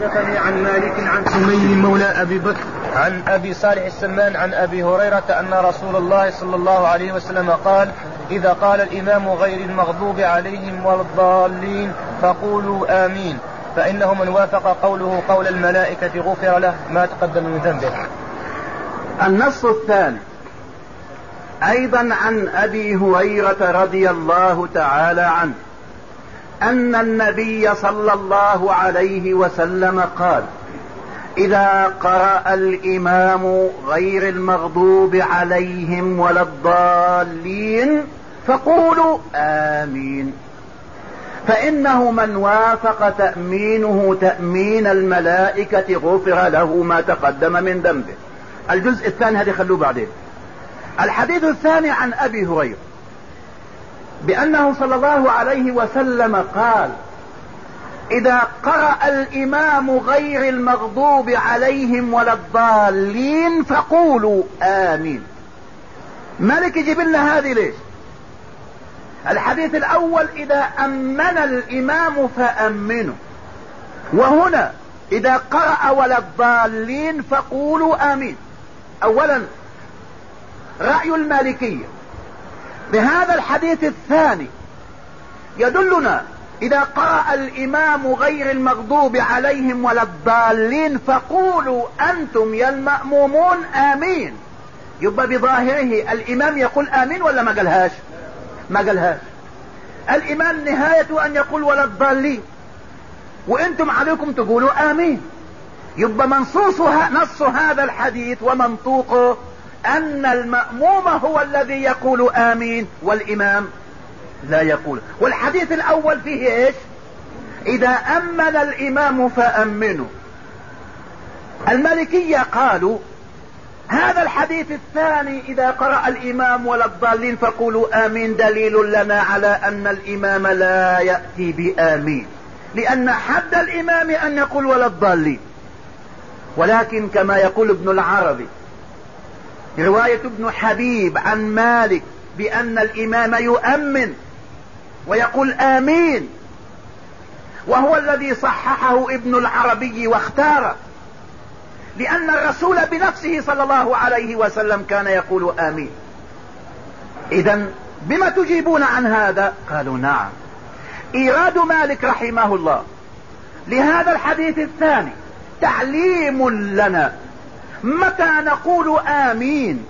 حدثني عن مالك عن سمي مولى أبي بكر. عن أبي صالح السمان عن أبي هريرة أن رسول الله صلى الله عليه وسلم قال إذا قال الإمام غير المغضوب عليهم ولا الضالين فقولوا آمين. فإنه من وافق قوله قول الملائكة غفر له ما تقدم من ذنبه. النص الثاني أيضا عن أبي هريرة رضي الله تعالى عنه. أن النبي صلى الله عليه وسلم قال إذا قرأ الإمام غير المغضوب عليهم ولا الضالين فقولوا آمين. فإنه من وافق تأمينه تأمين الملائكة غفر له ما تقدم من ذنبه. الجزء الثاني هذه خلوه بعدين. الحديث الثاني عن أبي هريرة. بأنه صلى الله عليه وسلم قال إذا قرأ الإمام غير المغضوب عليهم ولا الضالين فقولوا آمين. مالك يجيب لنا هذه ليش؟ الحديث الأول إذا أمن الإمام فامنوا وهنا إذا قرأ ولا الضالين فقولوا آمين. اولا رأي المالكية. بهذا الحديث الثاني يدلنا إذا قرأ الإمام غير المغضوب عليهم ولا الضالين فقولوا أنتم يا المأمومون آمين. يبقى بظاهره الإمام يقول آمين ولا ما قالهاش؟ ما قالهاش. الإمام نهايته أن يقول ولا الضالين. وإنتم عليكم تقولوا آمين. يبقى منصوصها نص هذا الحديث ومنطوقه أن المأموم هو الذي يقول آمين والإمام لا يقول. والحديث الأول فيه إيش؟ إذا أمن الإمام فأمنوا. المالكية قالوا هذا الحديث الثاني إذا قرأ الإمام ولا الضالين فقولوا آمين دليل لنا على أن الإمام لا يأتي بآمين. لأن حد الإمام أن يقول ولا الضالين. ولكن كما يقول ابن العربي رواية ابن حبيب عن مالك بأن الإمام يؤمن ويقول آمين. وهو الذي صححه ابن العربي واختاره لأن الرسول بنفسه صلى الله عليه وسلم كان يقول آمين. إذا بما تجيبون عن هذا؟ قالوا نعم. إيراد مالك رحمه الله. لهذا الحديث الثاني. تعليم لنا. متى نقول آمين؟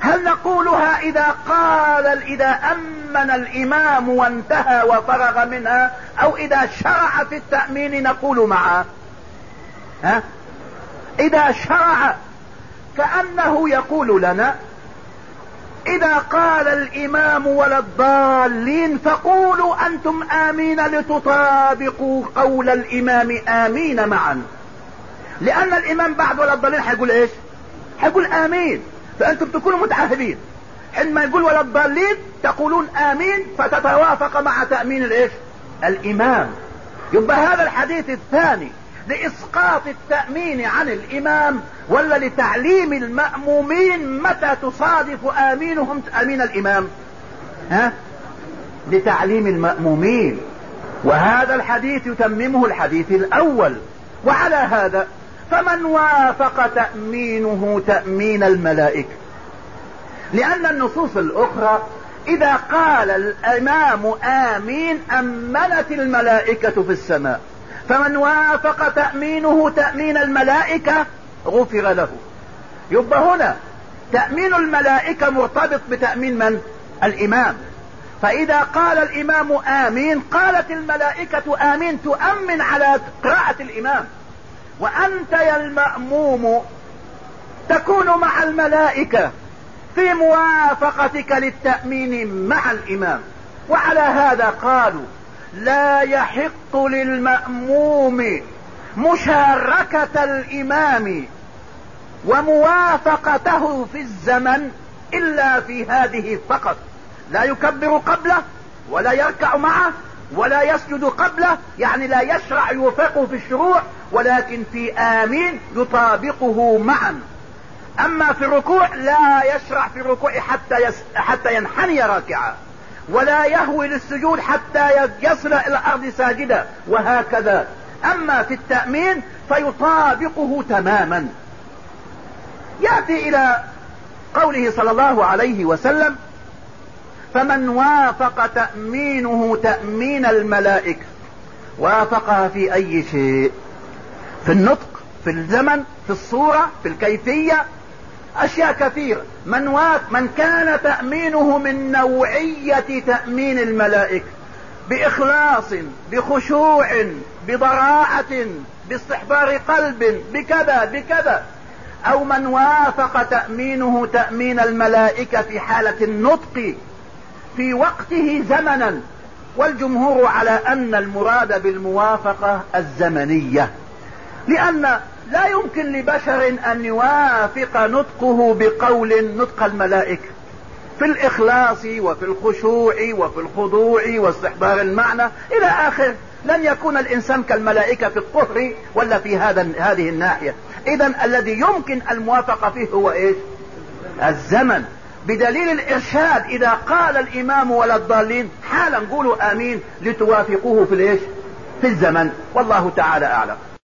هل نقولها إذا قال إذا أمن الإمام وانتهى وفرغ منها أو إذا شرع في التأمين نقول معه؟ ها؟ إذا شرع كأنه يقول لنا إذا قال الإمام ولا الضالين فقولوا أنتم آمين لتطابقوا قول الإمام آمين معا. لأن الإمام بعد ولا الضالين حيقول إيش؟ حيقول آمين. فأنتم تكونوا متعهدين حينما يقول ولا الضالين تقولون آمين فتتوافق مع تأمين الإيش؟ الإمام. يبقى هذا الحديث الثاني لإسقاط التأمين عن الإمام ولا لتعليم المأمومين متى تصادف آمينهم امين الإمام؟ ها؟ لتعليم المأمومين. وهذا الحديث يتممه الحديث الأول. وعلى هذا فمن وافق تأمينه تأمين الملائكة. لأن النصوص الأخرى إذا قال الإمام آمين أمنت الملائكة في السماء فمن وافق تأمينه تأمين الملائكة غفر له. يبقى هنا تأمين الملائكة مرتبط بتأمين من؟ الإمام. فإذا قال الإمام آمين قالت الملائكة آمين تؤمن على قراءة الإمام. وأنت يا المأموم تكون مع الملائكة في موافقتك للتأمين مع الإمام. وعلى هذا قالوا لا يحق للمأموم مشاركة الإمام وموافقته في الزمن إلا في هذه فقط. لا يكبر قبله ولا يركع معه ولا يسجد قبله يعني لا يشرع يوفقه في الشروع ولكن في آمين يطابقه معا. أما في الركوع لا يشرع في الركوع حتى يس حتى ينحني راكعا ولا يهوي للسجود حتى يصل إلى الأرض ساجدا وهكذا. أما في التأمين فيطابقه تماما. يأتي إلى قوله صلى الله عليه وسلم فمن وافق تأمينه تأمين الملائكة وافقها في أي شيء؟ في النطق في الزمن في الصورة في الكيفية أشياء كثيرة. من واف من كان تأمينه من نوعية تأمين الملائكة بإخلاص بخشوع بضراعة باستحضار قلب بكذا بكذا. أو من وافق تأمينه تأمين الملائكة في حالة النطق في وقته زمنا والجمهور على أن المراد بالموافقة الزمنية. لأن لا يمكن لبشر أن يوافق نطقه بقول نطق الملائكة. في الإخلاص وفي الخشوع وفي الخضوع واستحضار المعنى إلى آخر لن يكون الإنسان كالملائكة في الطهر ولا في هذا هذه الناحية. اذا الذي يمكن الموافقة فيه هو إيش؟ الزمن. بدليل الإرشاد إذا قال الإمام ولا الضالين حالا قولوا آمين لتوافقوه في الإيش؟ في الزمن. والله تعالى أعلم.